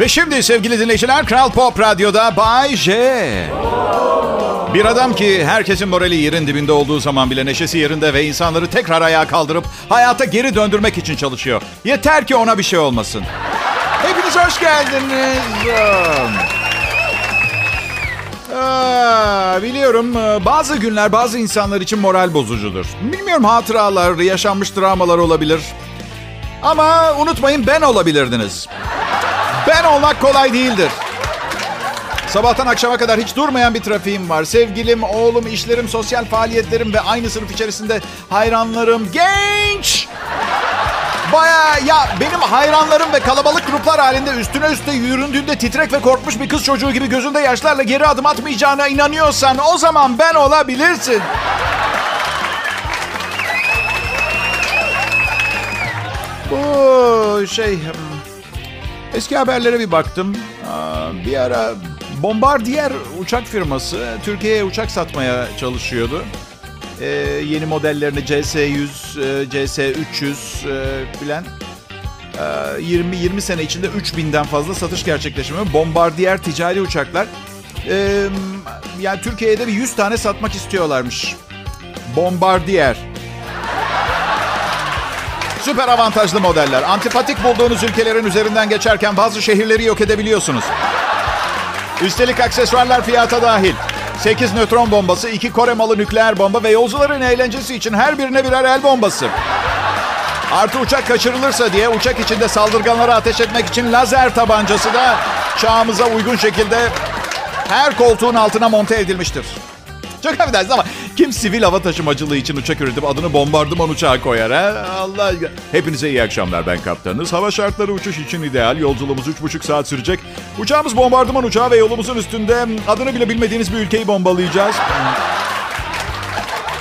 Ve şimdi sevgili dinleyiciler Kral Pop Radyo'da Bay J. Bir adam ki herkesin morali yerin dibinde olduğu zaman bile neşesi yerinde ve insanları tekrar ayağa kaldırıp hayata geri döndürmek için çalışıyor. Yeter ki ona bir şey olmasın. Hepiniz hoş geldiniz. Aa, biliyorum e, bazı günler bazı insanlar için moral bozucudur. Bilmiyorum hatıralar, yaşanmış travmalar olabilir. Ama unutmayın ben olabilirdiniz. Ben olmak kolay değildir. Sabahtan akşama kadar hiç durmayan bir trafiğim var. Sevgilim, oğlum, işlerim, sosyal faaliyetlerim ve aynı sınıf içerisinde hayranlarım. Genç! Baya ya benim hayranlarım ve kalabalık gruplar halinde üstüne üstte yüründüğünde titrek ve korkmuş bir kız çocuğu gibi gözünde yaşlarla geri adım atmayacağına inanıyorsan o zaman ben olabilirsin. Bu şey hmm, eski haberlere bir baktım. Bir ara Bombardier uçak firması Türkiye'ye uçak satmaya çalışıyordu. Ee, yeni modellerini CS100, e, CS300 e, filan. Ee, 20 20 sene içinde 3000'den fazla satış gerçekleşmiyor. Bombardier ticari uçaklar. Ee, yani Türkiye'de bir 100 tane satmak istiyorlarmış. Bombardier. Süper avantajlı modeller. Antipatik bulduğunuz ülkelerin üzerinden geçerken bazı şehirleri yok edebiliyorsunuz. Üstelik aksesuarlar fiyata dahil. 8 nötron bombası, 2 Kore malı nükleer bomba ve yolcuların eğlencesi için her birine birer el bombası. Artı uçak kaçırılırsa diye uçak içinde saldırganlara ateş etmek için lazer tabancası da çağımıza uygun şekilde her koltuğun altına monte edilmiştir. Çok affedersiniz ama kim sivil hava taşımacılığı için uçak üretip adını bombardıman uçağı koyar ha? Allah Hepinize iyi akşamlar ben kaptanınız. Hava şartları uçuş için ideal. Yolculuğumuz 3,5 saat sürecek. Uçağımız bombardıman uçağı ve yolumuzun üstünde adını bile bilmediğiniz bir ülkeyi bombalayacağız.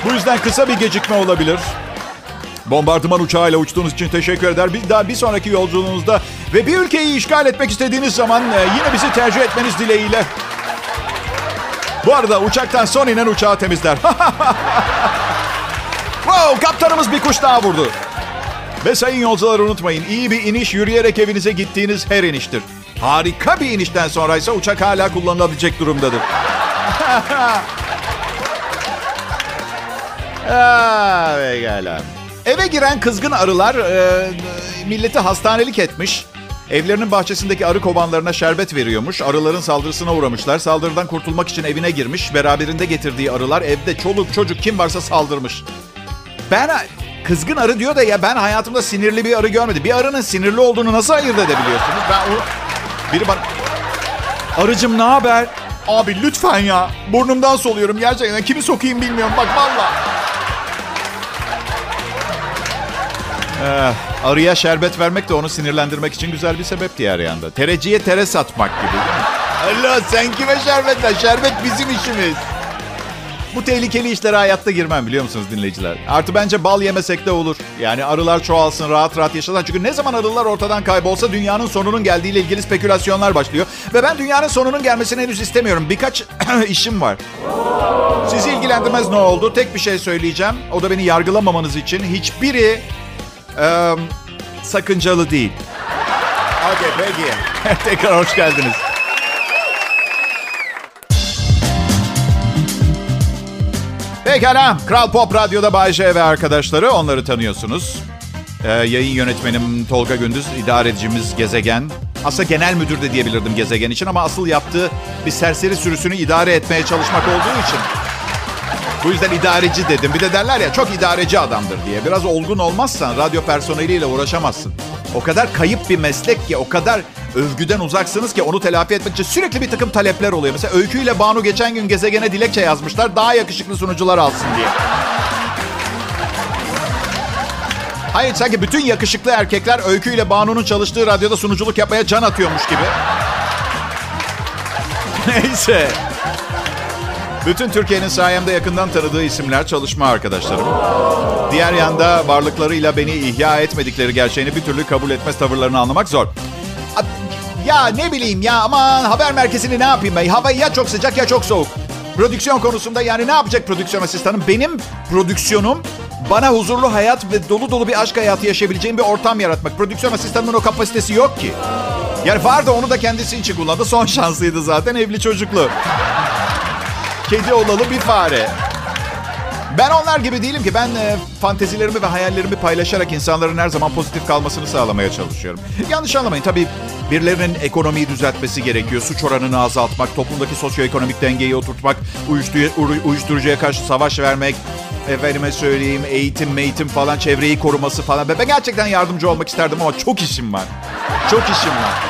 Bu yüzden kısa bir gecikme olabilir. Bombardıman uçağıyla uçtuğunuz için teşekkür eder. Bir daha bir sonraki yolculuğunuzda ve bir ülkeyi işgal etmek istediğiniz zaman e, yine bizi tercih etmeniz dileğiyle. Bu arada uçaktan son inen uçağı temizler. wow, kaptanımız bir kuş daha vurdu. Ve sayın yolcular unutmayın, iyi bir iniş yürüyerek evinize gittiğiniz her iniştir. Harika bir inişten sonra ise uçak hala kullanılabilecek durumdadır. Aa, pekala. Eve giren kızgın arılar e, milleti hastanelik etmiş. Evlerinin bahçesindeki arı kovanlarına şerbet veriyormuş. Arıların saldırısına uğramışlar. Saldırıdan kurtulmak için evine girmiş. Beraberinde getirdiği arılar evde çoluk çocuk kim varsa saldırmış. Ben kızgın arı diyor da ya ben hayatımda sinirli bir arı görmedim. Bir arının sinirli olduğunu nasıl ayırt edebiliyorsunuz? Ben o... Biri bana... Arıcım ne haber? Abi lütfen ya. Burnumdan soluyorum gerçekten. Kimi sokayım bilmiyorum. Bak valla. Eh, arıya şerbet vermek de onu sinirlendirmek için güzel bir sebep diğer yanda. Tereciye tere satmak gibi. Allah sen kime şerbet ver? Şerbet bizim işimiz. Bu tehlikeli işlere hayatta girmem biliyor musunuz dinleyiciler? Artı bence bal yemesek de olur. Yani arılar çoğalsın, rahat rahat yaşasın. Çünkü ne zaman arılar ortadan kaybolsa dünyanın sonunun geldiğiyle ilgili spekülasyonlar başlıyor. Ve ben dünyanın sonunun gelmesini henüz istemiyorum. Birkaç işim var. Sizi ilgilendirmez ne oldu? Tek bir şey söyleyeceğim. O da beni yargılamamanız için. Hiçbiri e, sakıncalı değil. Okey peki. Tekrar hoş geldiniz. Pekala. Kral Pop Radyo'da Bay J ve arkadaşları. Onları tanıyorsunuz. Ee, yayın yönetmenim Tolga Gündüz, idarecimiz Gezegen. Aslında genel müdür de diyebilirdim Gezegen için ama asıl yaptığı bir serseri sürüsünü idare etmeye çalışmak olduğu için. Bu yüzden idareci dedim. Bir de derler ya çok idareci adamdır diye. Biraz olgun olmazsan radyo personeliyle uğraşamazsın. O kadar kayıp bir meslek ki, o kadar övgüden uzaksınız ki onu telafi etmek için sürekli bir takım talepler oluyor. Mesela Öykü ile Banu geçen gün gezegene dilekçe yazmışlar. Daha yakışıklı sunucular alsın diye. Hayır sanki bütün yakışıklı erkekler Öykü ile Banu'nun çalıştığı radyoda sunuculuk yapmaya can atıyormuş gibi. Neyse. Bütün Türkiye'nin sayemde yakından tanıdığı isimler çalışma arkadaşlarım. Diğer yanda varlıklarıyla beni ihya etmedikleri gerçeğini bir türlü kabul etmez tavırlarını anlamak zor. Ya ne bileyim ya aman haber merkezini ne yapayım ben? Hava ya çok sıcak ya çok soğuk. Prodüksiyon konusunda yani ne yapacak prodüksiyon asistanım? Benim prodüksiyonum bana huzurlu hayat ve dolu dolu bir aşk hayatı yaşayabileceğim bir ortam yaratmak. Prodüksiyon asistanının o kapasitesi yok ki. Yani vardı onu da kendisi için kullandı. Son şansıydı zaten evli çocuklu. Kedi olalı bir fare. Ben onlar gibi değilim ki. Ben e, fantezilerimi ve hayallerimi paylaşarak insanların her zaman pozitif kalmasını sağlamaya çalışıyorum. Yanlış anlamayın. Tabii birilerinin ekonomiyi düzeltmesi gerekiyor. Suç oranını azaltmak, toplumdaki sosyoekonomik dengeyi oturtmak, uyuşturucu, uyuşturucuya karşı savaş vermek, efendime söyleyeyim eğitim, eğitim falan, çevreyi koruması falan. Ben gerçekten yardımcı olmak isterdim ama çok işim var. Çok işim var.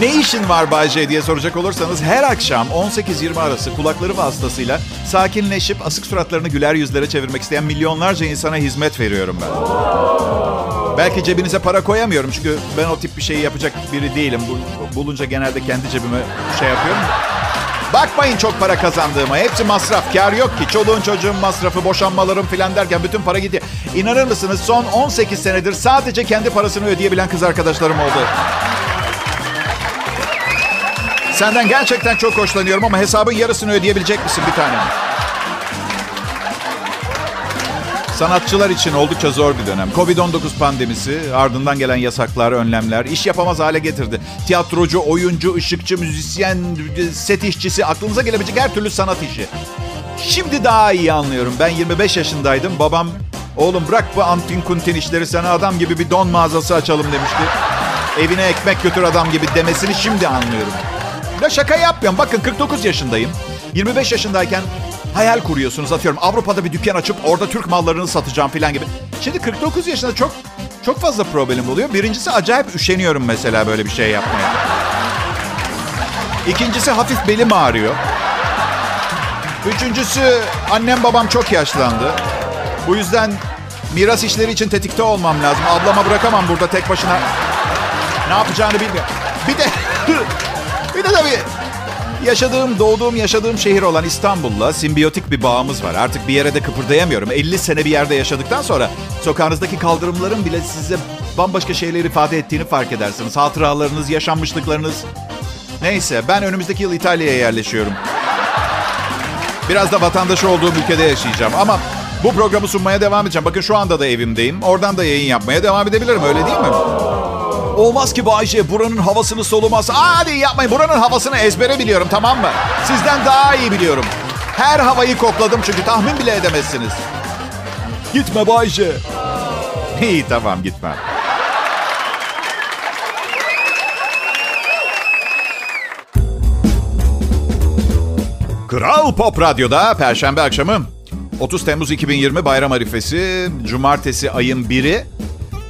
Ne işin var Bay J diye soracak olursanız her akşam 18-20 arası kulakları vasıtasıyla sakinleşip asık suratlarını güler yüzlere çevirmek isteyen milyonlarca insana hizmet veriyorum ben. Belki cebinize para koyamıyorum çünkü ben o tip bir şeyi yapacak biri değilim. Bulunca genelde kendi cebime şey yapıyorum. Bakmayın çok para kazandığıma. Hepsi masraf. Kar yok ki. Çoluğun çocuğun masrafı, boşanmalarım filan derken bütün para gidiyor. İnanır mısınız son 18 senedir sadece kendi parasını ödeyebilen kız arkadaşlarım oldu. Senden gerçekten çok hoşlanıyorum ama hesabın yarısını ödeyebilecek misin bir tane? Sanatçılar için oldukça zor bir dönem. Covid-19 pandemisi, ardından gelen yasaklar, önlemler iş yapamaz hale getirdi. Tiyatrocu, oyuncu, ışıkçı, müzisyen, set işçisi, aklınıza gelebilecek her türlü sanat işi. Şimdi daha iyi anlıyorum. Ben 25 yaşındaydım. Babam, oğlum bırak bu antin kuntin işleri sana adam gibi bir don mağazası açalım demişti. Evine ekmek götür adam gibi demesini şimdi anlıyorum. Ya şaka yapmıyorum. Bakın 49 yaşındayım. 25 yaşındayken hayal kuruyorsunuz atıyorum. Avrupa'da bir dükkan açıp orada Türk mallarını satacağım falan gibi. Şimdi 49 yaşında çok çok fazla problem oluyor. Birincisi acayip üşeniyorum mesela böyle bir şey yapmaya. İkincisi hafif belim ağrıyor. Üçüncüsü annem babam çok yaşlandı. Bu yüzden miras işleri için tetikte olmam lazım. Ablama bırakamam burada tek başına. Ne yapacağını bilmiyor. Bir de bir de tabii yaşadığım, doğduğum, yaşadığım şehir olan İstanbul'la simbiyotik bir bağımız var. Artık bir yere de kıpırdayamıyorum. 50 sene bir yerde yaşadıktan sonra sokağınızdaki kaldırımların bile size bambaşka şeyler ifade ettiğini fark edersiniz. Hatıralarınız, yaşanmışlıklarınız. Neyse ben önümüzdeki yıl İtalya'ya yerleşiyorum. Biraz da vatandaş olduğum ülkede yaşayacağım ama bu programı sunmaya devam edeceğim. Bakın şu anda da evimdeyim. Oradan da yayın yapmaya devam edebilirim öyle değil mi? Olmaz ki Bayce buranın havasını solumaz. Hadi yapmayın buranın havasını ezbere biliyorum tamam mı? Sizden daha iyi biliyorum. Her havayı kokladım çünkü tahmin bile edemezsiniz. Gitme Bayce. İyi tamam gitme. Kral Pop Radyo'da Perşembe akşamı 30 Temmuz 2020 bayram arifesi Cumartesi ayın 1'i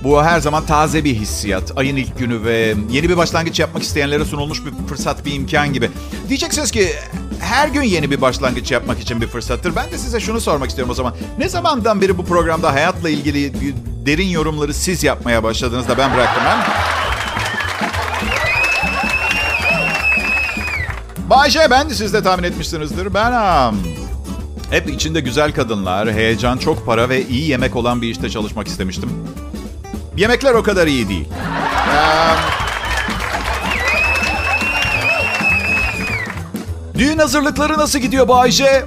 bu her zaman taze bir hissiyat. Ayın ilk günü ve yeni bir başlangıç yapmak isteyenlere sunulmuş bir fırsat, bir imkan gibi. Diyeceksiniz ki her gün yeni bir başlangıç yapmak için bir fırsattır. Ben de size şunu sormak istiyorum o zaman. Ne zamandan beri bu programda hayatla ilgili derin yorumları siz yapmaya başladınız da ben bıraktım hem? Bayşe ben de siz de tahmin etmişsinizdir. Ben hep içinde güzel kadınlar, heyecan, çok para ve iyi yemek olan bir işte çalışmak istemiştim. Yemekler o kadar iyi değil. Düğün hazırlıkları nasıl gidiyor Bayce?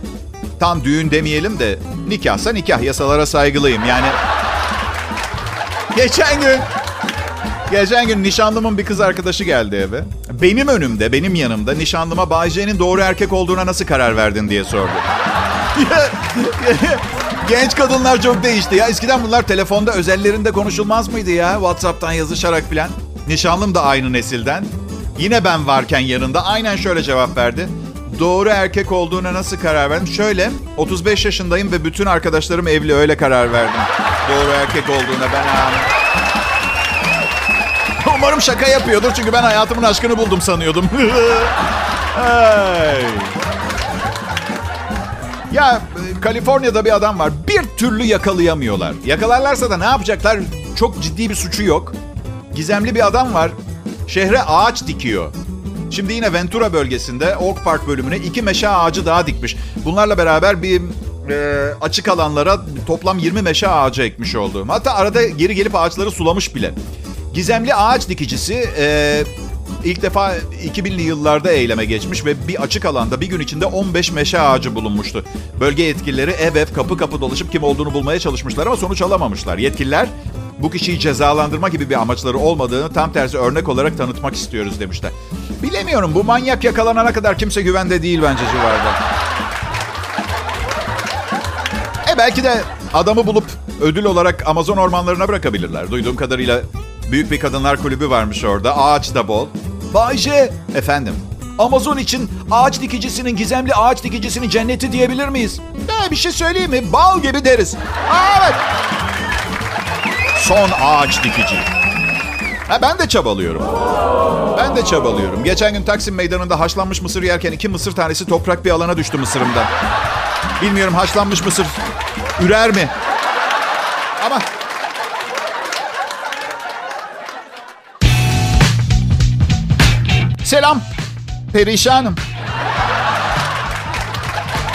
Tam düğün demeyelim de nikahsa nikah yasalara saygılıyım yani. Geçen gün Geçen gün nişanlımın bir kız arkadaşı geldi eve. Benim önümde, benim yanımda nişanlıma Bayce'nin doğru erkek olduğuna nasıl karar verdin diye sordu. Genç kadınlar çok değişti ya. Eskiden bunlar telefonda özellerinde konuşulmaz mıydı ya? Whatsapp'tan yazışarak filan. Nişanlım da aynı nesilden. Yine ben varken yanında aynen şöyle cevap verdi. Doğru erkek olduğuna nasıl karar verdin? Şöyle, 35 yaşındayım ve bütün arkadaşlarım evli öyle karar verdim. Doğru erkek olduğuna ben... Umarım şaka yapıyordur çünkü ben hayatımın aşkını buldum sanıyordum. hey. Ya Kaliforniya'da bir adam var. Bir türlü yakalayamıyorlar. Yakalarlarsa da ne yapacaklar? Çok ciddi bir suçu yok. Gizemli bir adam var. Şehre ağaç dikiyor. Şimdi yine Ventura bölgesinde Oak Park bölümüne iki meşe ağacı daha dikmiş. Bunlarla beraber bir e, açık alanlara toplam 20 meşe ağacı ekmiş oldu. Hatta arada geri gelip ağaçları sulamış bile. Gizemli ağaç dikicisi e, ilk defa 2000'li yıllarda eyleme geçmiş ve bir açık alanda bir gün içinde 15 meşe ağacı bulunmuştu. Bölge yetkilileri ev ev kapı kapı dolaşıp kim olduğunu bulmaya çalışmışlar ama sonuç alamamışlar. Yetkililer Bu kişiyi cezalandırma gibi bir amaçları olmadığını tam tersi örnek olarak tanıtmak istiyoruz demişler. Bilemiyorum bu manyak yakalanana kadar kimse güvende değil bence civarda. E belki de adamı bulup ödül olarak Amazon ormanlarına bırakabilirler. Duyduğum kadarıyla büyük bir kadınlar kulübü varmış orada. Ağaç da bol. Bayce. Efendim. Amazon için ağaç dikicisinin, gizemli ağaç dikicisinin cenneti diyebilir miyiz? E, bir şey söyleyeyim mi? Bal gibi deriz. Aa, evet. Son ağaç dikici. Ha, ben de çabalıyorum. Ben de çabalıyorum. Geçen gün Taksim Meydanı'nda haşlanmış mısır yerken iki mısır tanesi toprak bir alana düştü mısırımdan. Bilmiyorum haşlanmış mısır ürer mi? Ama Selam. Perişanım.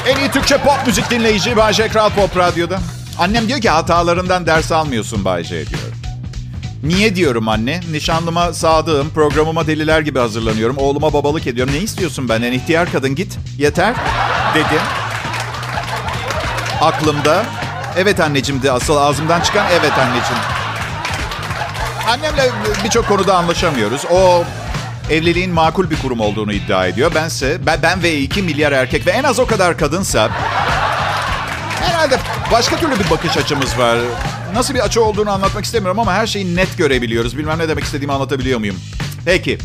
En iyi Türkçe pop müzik dinleyici Bayce Kral Pop Radyo'da. Annem diyor ki hatalarından ders almıyorsun Bayce diyor. Niye diyorum anne? Nişanlıma sadığım, programıma deliler gibi hazırlanıyorum. Oğluma babalık ediyorum. Ne istiyorsun benden? İhtiyar kadın git. Yeter. Dedim. Aklımda. Evet anneciğim de asıl ağzımdan çıkan evet anneciğim. Annemle birçok konuda anlaşamıyoruz. O evliliğin makul bir kurum olduğunu iddia ediyor. Bense ben, ben ve 2 milyar erkek ve en az o kadar kadınsa herhalde başka türlü bir bakış açımız var. Nasıl bir açı olduğunu anlatmak istemiyorum ama her şeyi net görebiliyoruz. Bilmem ne demek istediğimi anlatabiliyor muyum? Peki.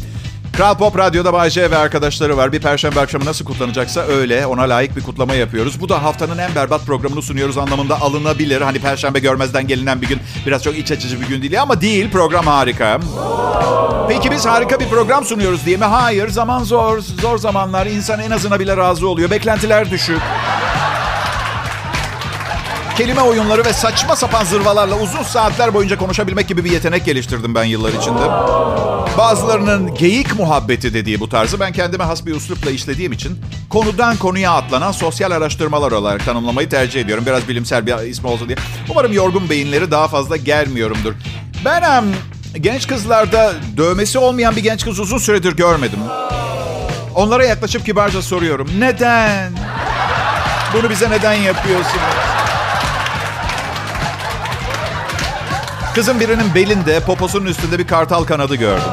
Kral Pop Radyo'da Bay J ve arkadaşları var. Bir perşembe akşamı nasıl kutlanacaksa öyle. Ona layık bir kutlama yapıyoruz. Bu da haftanın en berbat programını sunuyoruz anlamında alınabilir. Hani perşembe görmezden gelinen bir gün. Biraz çok iç açıcı bir gün değil ama değil. Program harika. Peki biz harika bir program sunuyoruz diye mi? Hayır. Zaman zor. Zor zamanlar. İnsan en azına bile razı oluyor. Beklentiler düşük. Kelime oyunları ve saçma sapan zırvalarla uzun saatler boyunca konuşabilmek gibi bir yetenek geliştirdim ben yıllar içinde. Bazılarının geyik muhabbeti dediği bu tarzı ben kendime has bir üslupla işlediğim için konudan konuya atlanan sosyal araştırmalar olarak tanımlamayı tercih ediyorum. Biraz bilimsel bir ismi olsun diye. Umarım yorgun beyinleri daha fazla gelmiyorumdur. Ben hem genç kızlarda dövmesi olmayan bir genç kız uzun süredir görmedim. Onlara yaklaşıp kibarca soruyorum. Neden? Bunu bize neden yapıyorsunuz? Kızın birinin belinde, poposunun üstünde bir kartal kanadı gördüm.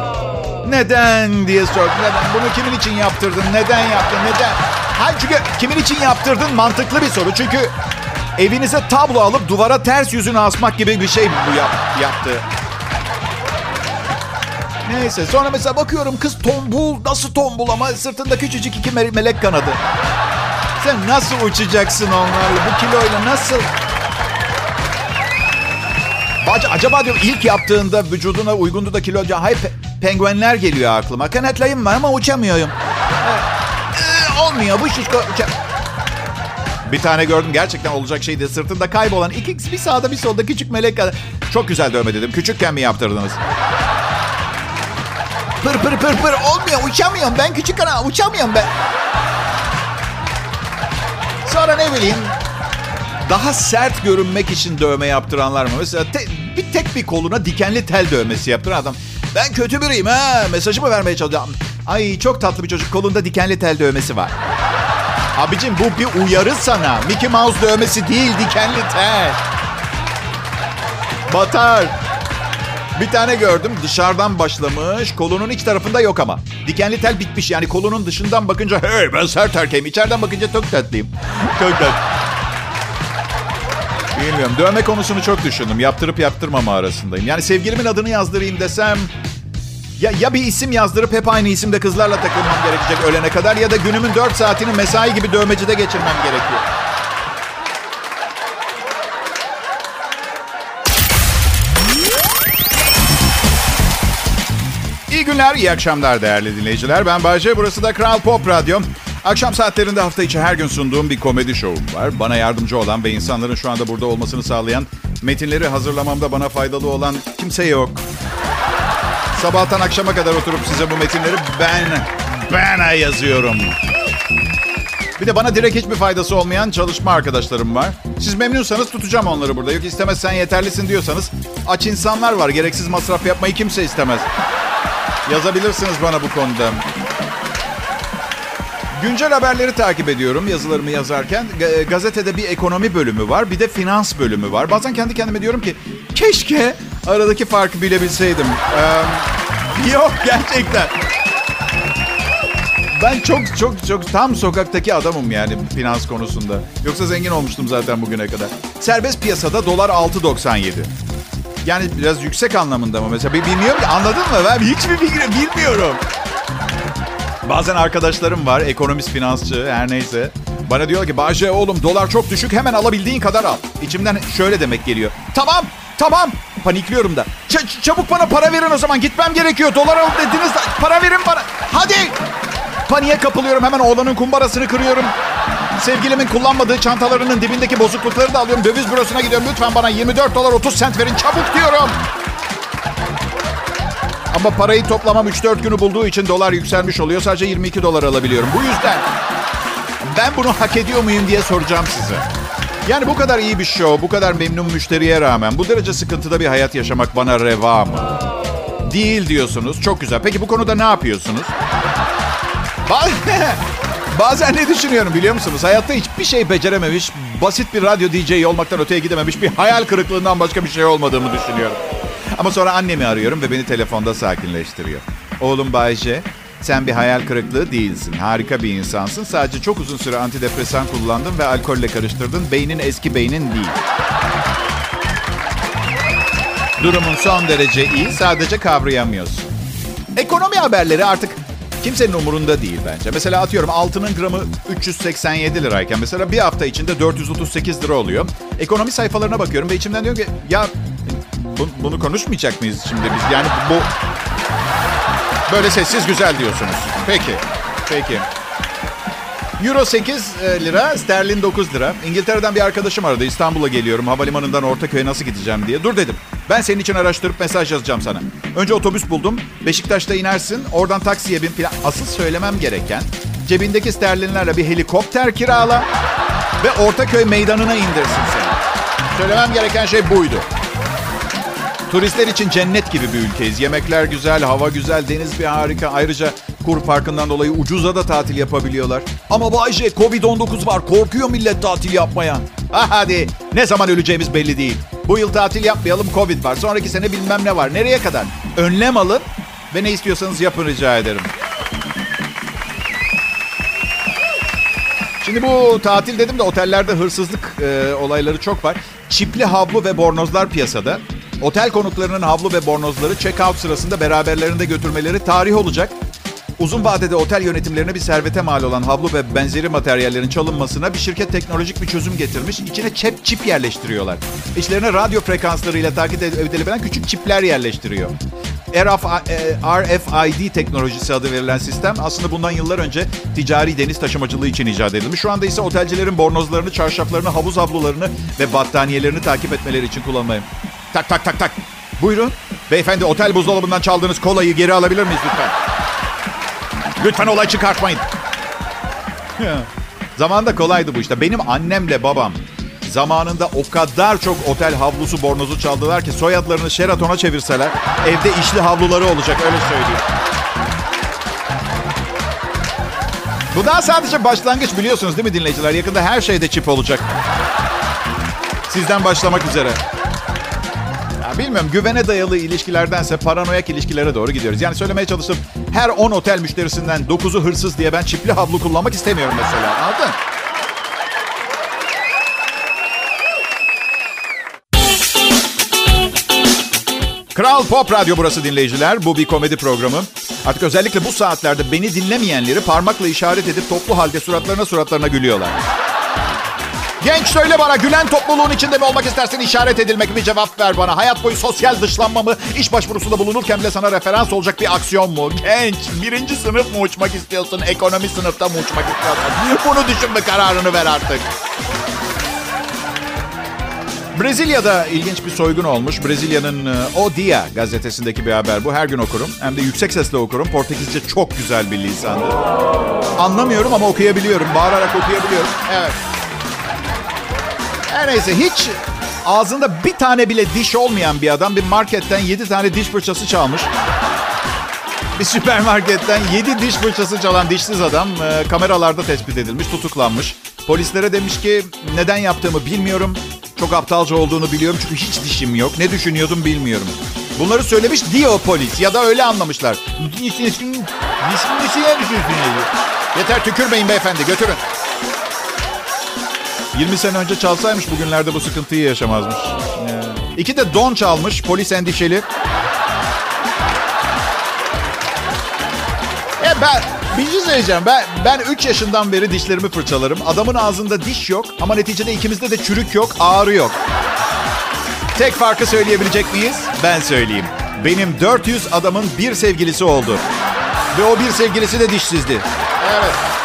Neden diye sordum. Neden? Bunu kimin için yaptırdın? Neden yaptın? Neden? Hayır çünkü kimin için yaptırdın mantıklı bir soru. Çünkü evinize tablo alıp duvara ters yüzünü asmak gibi bir şey bu yap, yaptı. Neyse sonra mesela bakıyorum kız tombul. Nasıl tombul ama sırtında küçücük iki melek kanadı. Sen nasıl uçacaksın onlarla? Bu kiloyla nasıl? Acaba diyorum ilk yaptığında vücuduna uygundu da kilo... Hayır pe- penguenler geliyor aklıma. Kanatlayayım var ama uçamıyorum. Ee, olmuyor bu şişko... Uça... Bir tane gördüm gerçekten olacak şeydi. Sırtında kaybolan iki bir sağda bir solda küçük melek. Çok güzel dövme dedim. Küçükken mi yaptırdınız? Pır pır pır pır olmuyor uçamıyorum. Ben küçük ana uçamıyorum ben. Sonra ne bileyim daha sert görünmek için dövme yaptıranlar mı? Mesela te, bir tek bir koluna dikenli tel dövmesi yaptıran adam. Ben kötü biriyim ha mesajımı vermeye çalışıyorum. Ay çok tatlı bir çocuk kolunda dikenli tel dövmesi var. Abicim bu bir uyarı sana. Mickey Mouse dövmesi değil dikenli tel. Batar. Bir tane gördüm dışarıdan başlamış kolunun iç tarafında yok ama. Dikenli tel bitmiş yani kolunun dışından bakınca hey ben sert erkeğim. İçeriden bakınca çok tatlıyım. Çok tatlı. Bilmiyorum. Dövme konusunu çok düşündüm. Yaptırıp yaptırmama arasındayım. Yani sevgilimin adını yazdırayım desem... Ya, ya bir isim yazdırıp hep aynı isimde kızlarla takılmam gerekecek ölene kadar... ya da günümün 4 saatini mesai gibi dövmecide geçirmem gerekiyor. İyi günler, iyi akşamlar değerli dinleyiciler. Ben Bayce, burası da Kral Pop Radyo. Akşam saatlerinde hafta içi her gün sunduğum bir komedi şovum var. Bana yardımcı olan ve insanların şu anda burada olmasını sağlayan, metinleri hazırlamamda bana faydalı olan kimse yok. Sabahtan akşama kadar oturup size bu metinleri ben, ben yazıyorum. Bir de bana direkt hiçbir faydası olmayan çalışma arkadaşlarım var. Siz memnunsanız tutacağım onları burada. Yok istemezsen yeterlisin diyorsanız aç insanlar var. Gereksiz masraf yapmayı kimse istemez. Yazabilirsiniz bana bu konuda. Güncel haberleri takip ediyorum yazılarımı yazarken. Gazetede bir ekonomi bölümü var, bir de finans bölümü var. Bazen kendi kendime diyorum ki keşke Aradaki farkı bilebilseydim. Ee, yok gerçekten. Ben çok çok çok tam sokaktaki adamım yani finans konusunda. Yoksa zengin olmuştum zaten bugüne kadar. Serbest piyasada dolar 6.97. Yani biraz yüksek anlamında mı mesela? Bilmiyorum ki anladın mı? Ben hiçbir fikri bilmiyorum. Bazen arkadaşlarım var, ekonomist, finansçı, her neyse. Bana diyor ki Bahçe oğlum dolar çok düşük hemen alabildiğin kadar al. İçimden şöyle demek geliyor. Tamam, tamam. Panikliyorum da. Ç- çabuk bana para verin o zaman gitmem gerekiyor. Dolar al dediniz de para verin bana. Hadi. Paniğe kapılıyorum hemen oğlanın kumbarasını kırıyorum. Sevgilimin kullanmadığı çantalarının dibindeki bozuklukları da alıyorum. Döviz bürosuna gidiyorum. Lütfen bana 24 dolar 30 sent verin çabuk diyorum. Ama parayı toplamam 3-4 günü bulduğu için dolar yükselmiş oluyor. Sadece 22 dolar alabiliyorum. Bu yüzden ben bunu hak ediyor muyum diye soracağım size. Yani bu kadar iyi bir show, bu kadar memnun müşteriye rağmen bu derece sıkıntıda bir hayat yaşamak bana reva mı? Değil diyorsunuz. Çok güzel. Peki bu konuda ne yapıyorsunuz? Bazen ne düşünüyorum biliyor musunuz? Hayatta hiçbir şey becerememiş, basit bir radyo DJ olmaktan öteye gidememiş bir hayal kırıklığından başka bir şey olmadığımı düşünüyorum. Ama sonra annemi arıyorum ve beni telefonda sakinleştiriyor. Oğlum Bayce, sen bir hayal kırıklığı değilsin. Harika bir insansın. Sadece çok uzun süre antidepresan kullandın ve alkolle karıştırdın. Beynin eski beynin değil. Durumun son derece iyi. Sadece kavrayamıyorsun. Ekonomi haberleri artık kimsenin umurunda değil bence. Mesela atıyorum altının gramı 387 lirayken mesela bir hafta içinde 438 lira oluyor. Ekonomi sayfalarına bakıyorum ve içimden diyorum ki ya bu, bunu konuşmayacak mıyız şimdi biz? Yani bu böyle sessiz güzel diyorsunuz. Peki. Peki. Euro 8 e, lira, sterlin 9 lira. İngiltere'den bir arkadaşım aradı. İstanbul'a geliyorum. Havalimanından Ortaköy'e nasıl gideceğim diye. Dur dedim. Ben senin için araştırıp mesaj yazacağım sana. Önce otobüs buldum. Beşiktaş'ta inersin. Oradan taksiye bin falan. Asıl söylemem gereken cebindeki sterlinlerle bir helikopter kirala ve Ortaköy meydanına indirsin seni. Söylemem gereken şey buydu. Turistler için cennet gibi bir ülkeyiz. Yemekler güzel, hava güzel, deniz bir harika. Ayrıca kur parkından dolayı ucuza da tatil yapabiliyorlar. Ama Bayce Covid-19 var. Korkuyor millet tatil yapmaya. Ah hadi. Ne zaman öleceğimiz belli değil. Bu yıl tatil yapmayalım Covid var. Sonraki sene bilmem ne var. Nereye kadar? Önlem alın ve ne istiyorsanız yapın rica ederim. Şimdi bu tatil dedim de otellerde hırsızlık e, olayları çok var. Çipli havlu ve bornozlar piyasada. Otel konuklarının havlu ve bornozları check-out sırasında beraberlerinde götürmeleri tarih olacak. Uzun vadede otel yönetimlerine bir servete mal olan havlu ve benzeri materyallerin çalınmasına bir şirket teknolojik bir çözüm getirmiş. İçine çep çip yerleştiriyorlar. İçlerine radyo frekanslarıyla takip edilebilen küçük çipler yerleştiriyor. RFID teknolojisi adı verilen sistem aslında bundan yıllar önce ticari deniz taşımacılığı için icat edilmiş. Şu anda ise otelcilerin bornozlarını, çarşaflarını, havuz havlularını ve battaniyelerini takip etmeleri için kullanmayın. Tak tak tak tak. Buyurun. Beyefendi otel buzdolabından çaldığınız kolayı geri alabilir miyiz lütfen? Lütfen olay çıkartmayın. Zamanında kolaydı bu işte. Benim annemle babam zamanında o kadar çok otel havlusu bornozu çaldılar ki soyadlarını Sheraton'a çevirseler evde işli havluları olacak öyle söyleyeyim. Bu daha sadece başlangıç biliyorsunuz değil mi dinleyiciler? Yakında her şeyde çip olacak. Sizden başlamak üzere. Ya bilmiyorum güvene dayalı ilişkilerdense paranoyak ilişkilere doğru gidiyoruz. Yani söylemeye çalıştım. Her 10 otel müşterisinden 9'u hırsız diye ben çipli havlu kullanmak istemiyorum mesela. Anladın? Kral Pop Radyo burası dinleyiciler. Bu bir komedi programı. Artık özellikle bu saatlerde beni dinlemeyenleri parmakla işaret edip toplu halde suratlarına suratlarına gülüyorlar. Genç söyle bana gülen topluluğun içinde mi olmak istersin işaret edilmek mi cevap ver bana. Hayat boyu sosyal dışlanma mı? İş başvurusunda bulunurken bile sana referans olacak bir aksiyon mu? Genç birinci sınıf mı uçmak istiyorsun? Ekonomi sınıfta mı uçmak istiyorsun? Bunu düşün ve kararını ver artık. Brezilya'da ilginç bir soygun olmuş. Brezilya'nın O Dia gazetesindeki bir haber bu. Her gün okurum. Hem de yüksek sesle okurum. Portekizce çok güzel bir lisandır. Anlamıyorum ama okuyabiliyorum. Bağırarak okuyabiliyorum. Evet. Her neyse hiç ağzında bir tane bile diş olmayan bir adam bir marketten yedi tane diş fırçası çalmış. Bir süpermarketten yedi diş fırçası çalan dişsiz adam e, kameralarda tespit edilmiş, tutuklanmış. Polislere demiş ki neden yaptığımı bilmiyorum. Çok aptalca olduğunu biliyorum çünkü hiç dişim yok. Ne düşünüyordum bilmiyorum. Bunları söylemiş diyor polis ya da öyle anlamışlar. Dişini dişine Yeter tükürmeyin beyefendi götürün. 20 sene önce çalsaymış bugünlerde bu sıkıntıyı yaşamazmış. Ee, iki de don çalmış polis endişeli. E ben bir şey söyleyeceğim. Ben, ben 3 yaşından beri dişlerimi fırçalarım. Adamın ağzında diş yok ama neticede ikimizde de çürük yok, ağrı yok. Tek farkı söyleyebilecek miyiz? Ben söyleyeyim. Benim 400 adamın bir sevgilisi oldu. Ve o bir sevgilisi de dişsizdi. Evet.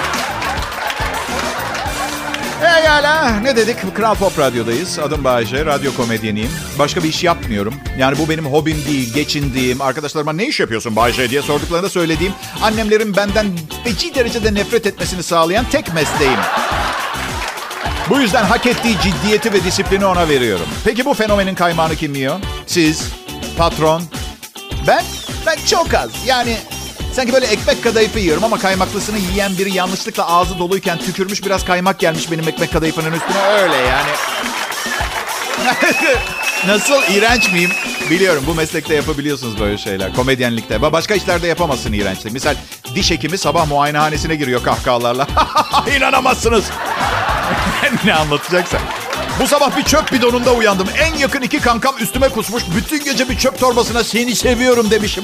Pekala ne dedik? Kral Pop Radyo'dayız. Adım Bayece, radyo komedyeniyim. Başka bir iş yapmıyorum. Yani bu benim hobim değil, geçindiğim. Arkadaşlarıma ne iş yapıyorsun Bayece diye sorduklarında söylediğim... ...annemlerin benden feci derecede nefret etmesini sağlayan tek mesleğim. Bu yüzden hak ettiği ciddiyeti ve disiplini ona veriyorum. Peki bu fenomenin kaymağını kim yiyor? Siz, patron, ben, ben çok az. Yani Sanki böyle ekmek kadayıfı yiyorum ama kaymaklısını yiyen biri yanlışlıkla ağzı doluyken tükürmüş biraz kaymak gelmiş benim ekmek kadayıfının üstüne öyle yani. Nasıl iğrenç miyim? Biliyorum bu meslekte yapabiliyorsunuz böyle şeyler. Komedyenlikte. Başka işlerde yapamazsın iğrençlik. Misal diş hekimi sabah muayenehanesine giriyor kahkahalarla. İnanamazsınız. ne anlatacaksa. Bu sabah bir çöp bidonunda uyandım. En yakın iki kankam üstüme kusmuş. Bütün gece bir çöp torbasına seni seviyorum demişim.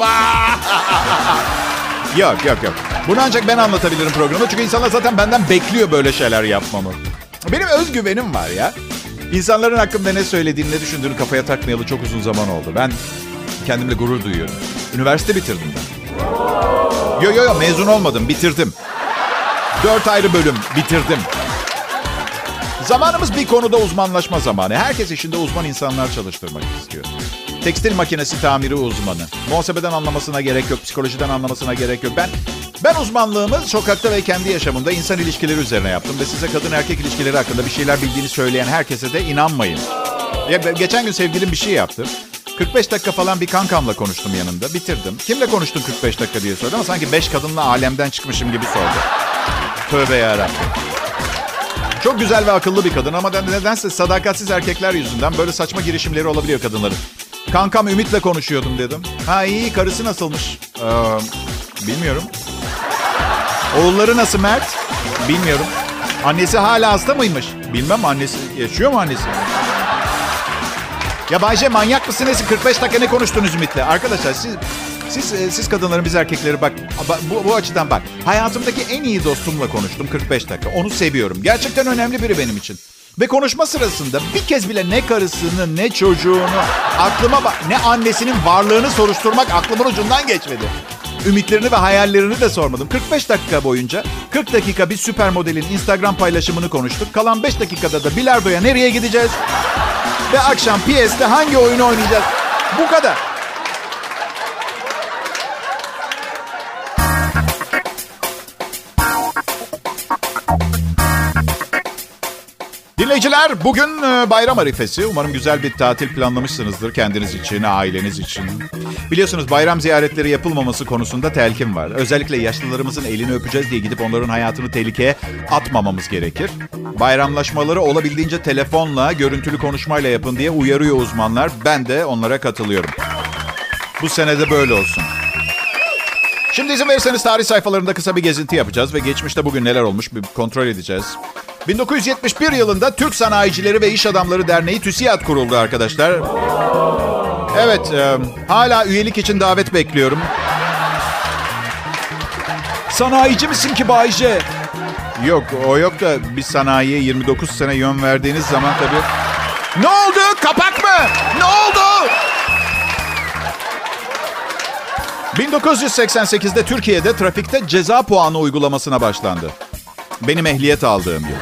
Yok yok yok. Bunu ancak ben anlatabilirim programda. Çünkü insanlar zaten benden bekliyor böyle şeyler yapmamı. Benim özgüvenim var ya. İnsanların hakkında ne söylediğini, ne düşündüğünü kafaya takmayalı çok uzun zaman oldu. Ben kendimle gurur duyuyorum. Üniversite bitirdim ben. Yo yo yo mezun olmadım, bitirdim. Dört ayrı bölüm bitirdim. Zamanımız bir konuda uzmanlaşma zamanı. Herkes işinde uzman insanlar çalıştırmak istiyor. Tekstil makinesi tamiri uzmanı. Muhasebeden anlamasına gerek yok, psikolojiden anlamasına gerek yok. Ben ben uzmanlığımı sokakta ve kendi yaşamımda insan ilişkileri üzerine yaptım. Ve size kadın erkek ilişkileri hakkında bir şeyler bildiğini söyleyen herkese de inanmayın. Ya, geçen gün sevgilim bir şey yaptı. 45 dakika falan bir kankamla konuştum yanında. Bitirdim. Kimle konuştun 45 dakika diye sordu ama sanki 5 kadınla alemden çıkmışım gibi sordu. Tövbe yarabbim. Çok güzel ve akıllı bir kadın ama nedense sadakatsiz erkekler yüzünden böyle saçma girişimleri olabiliyor kadınların. Kankam Ümit'le konuşuyordum dedim. Ha iyi karısı nasılmış? Ee, bilmiyorum. Oğulları nasıl Mert? Bilmiyorum. Annesi hala hasta mıymış? Bilmem annesi. Yaşıyor mu annesi? Ya Bayce manyak mısınız? 45 dakika ne konuştunuz Ümit'le? Arkadaşlar siz siz, e, siz kadınların biz erkekleri bak bu, bu açıdan bak. Hayatımdaki en iyi dostumla konuştum 45 dakika. Onu seviyorum. Gerçekten önemli biri benim için. Ve konuşma sırasında bir kez bile ne karısını ne çocuğunu aklıma bak ne annesinin varlığını soruşturmak aklımın ucundan geçmedi. Ümitlerini ve hayallerini de sormadım. 45 dakika boyunca 40 dakika bir süper modelin Instagram paylaşımını konuştuk. Kalan 5 dakikada da bilardoya nereye gideceğiz? Ve akşam PS'te hangi oyunu oynayacağız? Bu kadar. Dinleyiciler bugün e, bayram arifesi. Umarım güzel bir tatil planlamışsınızdır kendiniz için, aileniz için. Biliyorsunuz bayram ziyaretleri yapılmaması konusunda telkin var. Özellikle yaşlılarımızın elini öpeceğiz diye gidip onların hayatını tehlikeye atmamamız gerekir. Bayramlaşmaları olabildiğince telefonla, görüntülü konuşmayla yapın diye uyarıyor uzmanlar. Ben de onlara katılıyorum. Bu senede böyle olsun. Şimdi izin verirseniz tarih sayfalarında kısa bir gezinti yapacağız ve geçmişte bugün neler olmuş bir kontrol edeceğiz. 1971 yılında Türk Sanayicileri ve İş Adamları Derneği TÜSİAD kuruldu arkadaşlar. Evet, e, hala üyelik için davet bekliyorum. Sanayici misin ki Bayce? Yok, o yok da bir sanayiye 29 sene yön verdiğiniz zaman tabii... Ne oldu? Kapak mı? Ne oldu? 1988'de Türkiye'de trafikte ceza puanı uygulamasına başlandı. Benim ehliyet aldığım yıl.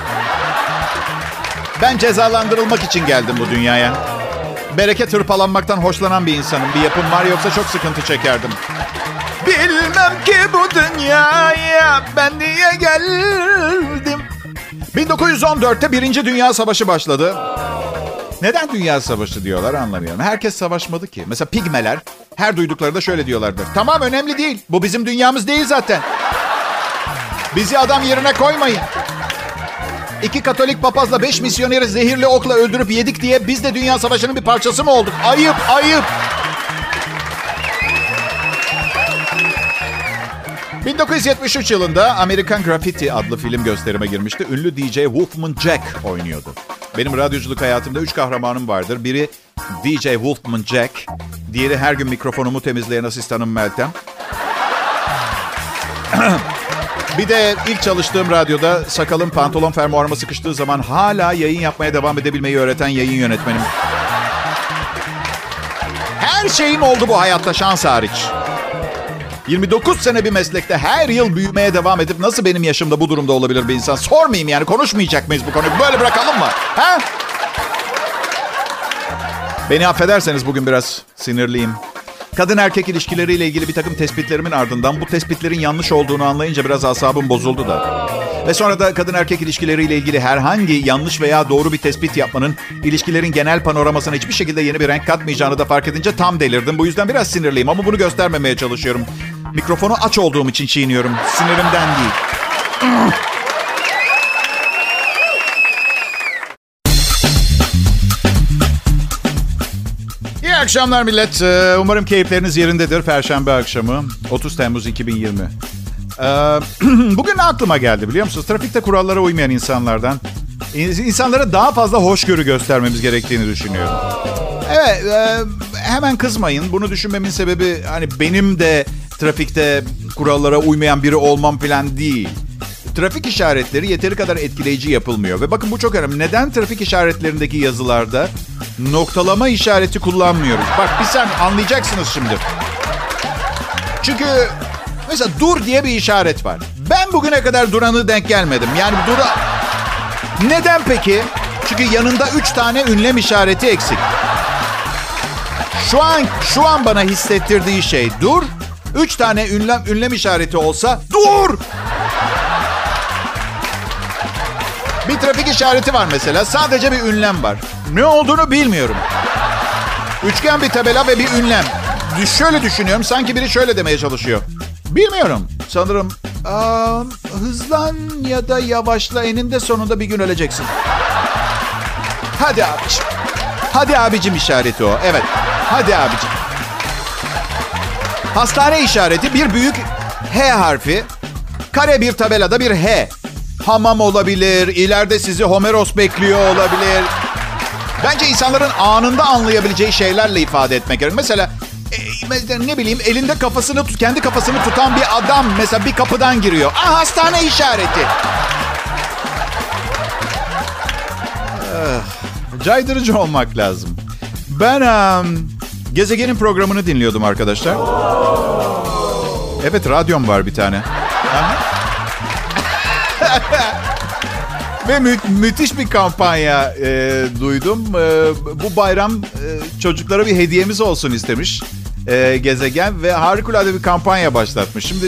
Ben cezalandırılmak için geldim bu dünyaya. Bereket hırpalanmaktan hoşlanan bir insanım. Bir yapım var yoksa çok sıkıntı çekerdim. Bilmem ki bu dünyaya ben niye geldim. 1914'te Birinci Dünya Savaşı başladı. Neden Dünya Savaşı diyorlar anlamıyorum. Herkes savaşmadı ki. Mesela pigmeler her duyduklarında şöyle diyorlardır. Tamam önemli değil. Bu bizim dünyamız değil zaten. Bizi adam yerine koymayın. İki Katolik papazla beş misyoneri zehirli okla öldürüp yedik diye biz de Dünya Savaşı'nın bir parçası mı olduk? Ayıp, ayıp. 1973 yılında American Graffiti adlı film gösterime girmişti. Ünlü DJ Wolfman Jack oynuyordu. Benim radyoculuk hayatımda üç kahramanım vardır. Biri DJ Wolfman Jack, diğeri her gün mikrofonumu temizleyen asistanım Meltem. Bir de ilk çalıştığım radyoda sakalım pantolon fermuarıma sıkıştığı zaman hala yayın yapmaya devam edebilmeyi öğreten yayın yönetmenim. Her şeyim oldu bu hayatta şans hariç. 29 sene bir meslekte her yıl büyümeye devam edip nasıl benim yaşımda bu durumda olabilir bir insan? Sormayayım yani konuşmayacak mıyız bu konuyu? Böyle bırakalım mı? Ha? Beni affederseniz bugün biraz sinirliyim. Kadın erkek ilişkileriyle ilgili bir takım tespitlerimin ardından bu tespitlerin yanlış olduğunu anlayınca biraz asabım bozuldu da. Ve sonra da kadın erkek ilişkileriyle ilgili herhangi yanlış veya doğru bir tespit yapmanın ilişkilerin genel panoramasına hiçbir şekilde yeni bir renk katmayacağını da fark edince tam delirdim. Bu yüzden biraz sinirliyim ama bunu göstermemeye çalışıyorum. Mikrofonu aç olduğum için çiğniyorum. Sinirimden değil. Akşamlar millet. Ee, Umarım keyifleriniz yerindedir. Perşembe akşamı 30 Temmuz 2020. Ee, Bugün ne aklıma geldi biliyor musunuz? Trafikte kurallara uymayan insanlardan insanlara daha fazla hoşgörü göstermemiz gerektiğini düşünüyorum. Evet, e, hemen kızmayın. Bunu düşünmemin sebebi hani benim de trafikte kurallara uymayan biri olmam falan değil. Trafik işaretleri yeteri kadar etkileyici yapılmıyor. Ve bakın bu çok önemli. Neden trafik işaretlerindeki yazılarda noktalama işareti kullanmıyoruz? Bak bir sen anlayacaksınız şimdi. Çünkü mesela dur diye bir işaret var. Ben bugüne kadar duranı denk gelmedim. Yani dura... Neden peki? Çünkü yanında üç tane ünlem işareti eksik. Şu an şu an bana hissettirdiği şey dur. Üç tane ünlem ünlem işareti olsa dur. Bir trafik işareti var mesela. Sadece bir ünlem var. Ne olduğunu bilmiyorum. Üçgen bir tabela ve bir ünlem. Şöyle düşünüyorum. Sanki biri şöyle demeye çalışıyor. Bilmiyorum. Sanırım aa, hızlan ya da yavaşla eninde sonunda bir gün öleceksin. Hadi abicim. Hadi abicim işareti o. Evet. Hadi abicim. Hastane işareti bir büyük H harfi. Kare bir tabelada bir H. Hamam olabilir. İleride sizi Homeros bekliyor olabilir. Bence insanların anında anlayabileceği şeylerle ifade etmek. Mesela e, ne bileyim elinde kafasını kendi kafasını tutan bir adam mesela bir kapıdan giriyor. Ah hastane işareti. Ah, caydırıcı olmak lazım. Ben um, Gezegenin programını dinliyordum arkadaşlar. Evet radyom var bir tane. Ve mü- müthiş bir kampanya e, duydum. E, bu bayram e, çocuklara bir hediyemiz olsun istemiş e, gezegen ve harikulade bir kampanya başlatmış. Şimdi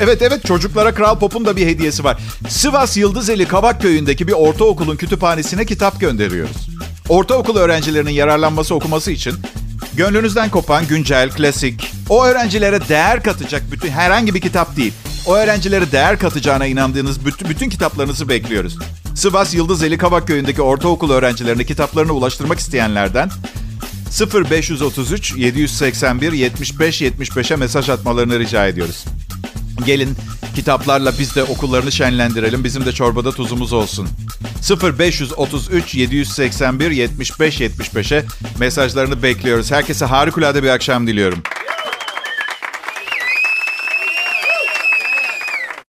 evet evet çocuklara Kral Pop'un da bir hediyesi var. Sivas Yıldızeli Kavak Köyü'ndeki bir ortaokulun kütüphanesine kitap gönderiyoruz. Ortaokul öğrencilerinin yararlanması okuması için gönlünüzden kopan güncel, klasik, o öğrencilere değer katacak bütün herhangi bir kitap değil. O öğrencilere değer katacağına inandığınız bütün, bütün kitaplarınızı bekliyoruz. Sivas Yıldızeli Kavak Köyü'ndeki ortaokul öğrencilerine kitaplarını ulaştırmak isteyenlerden 0533 781 75 75'e mesaj atmalarını rica ediyoruz. Gelin kitaplarla biz de okullarını şenlendirelim. Bizim de çorbada tuzumuz olsun. 0533 781 75 75'e mesajlarını bekliyoruz. Herkese harikulade bir akşam diliyorum.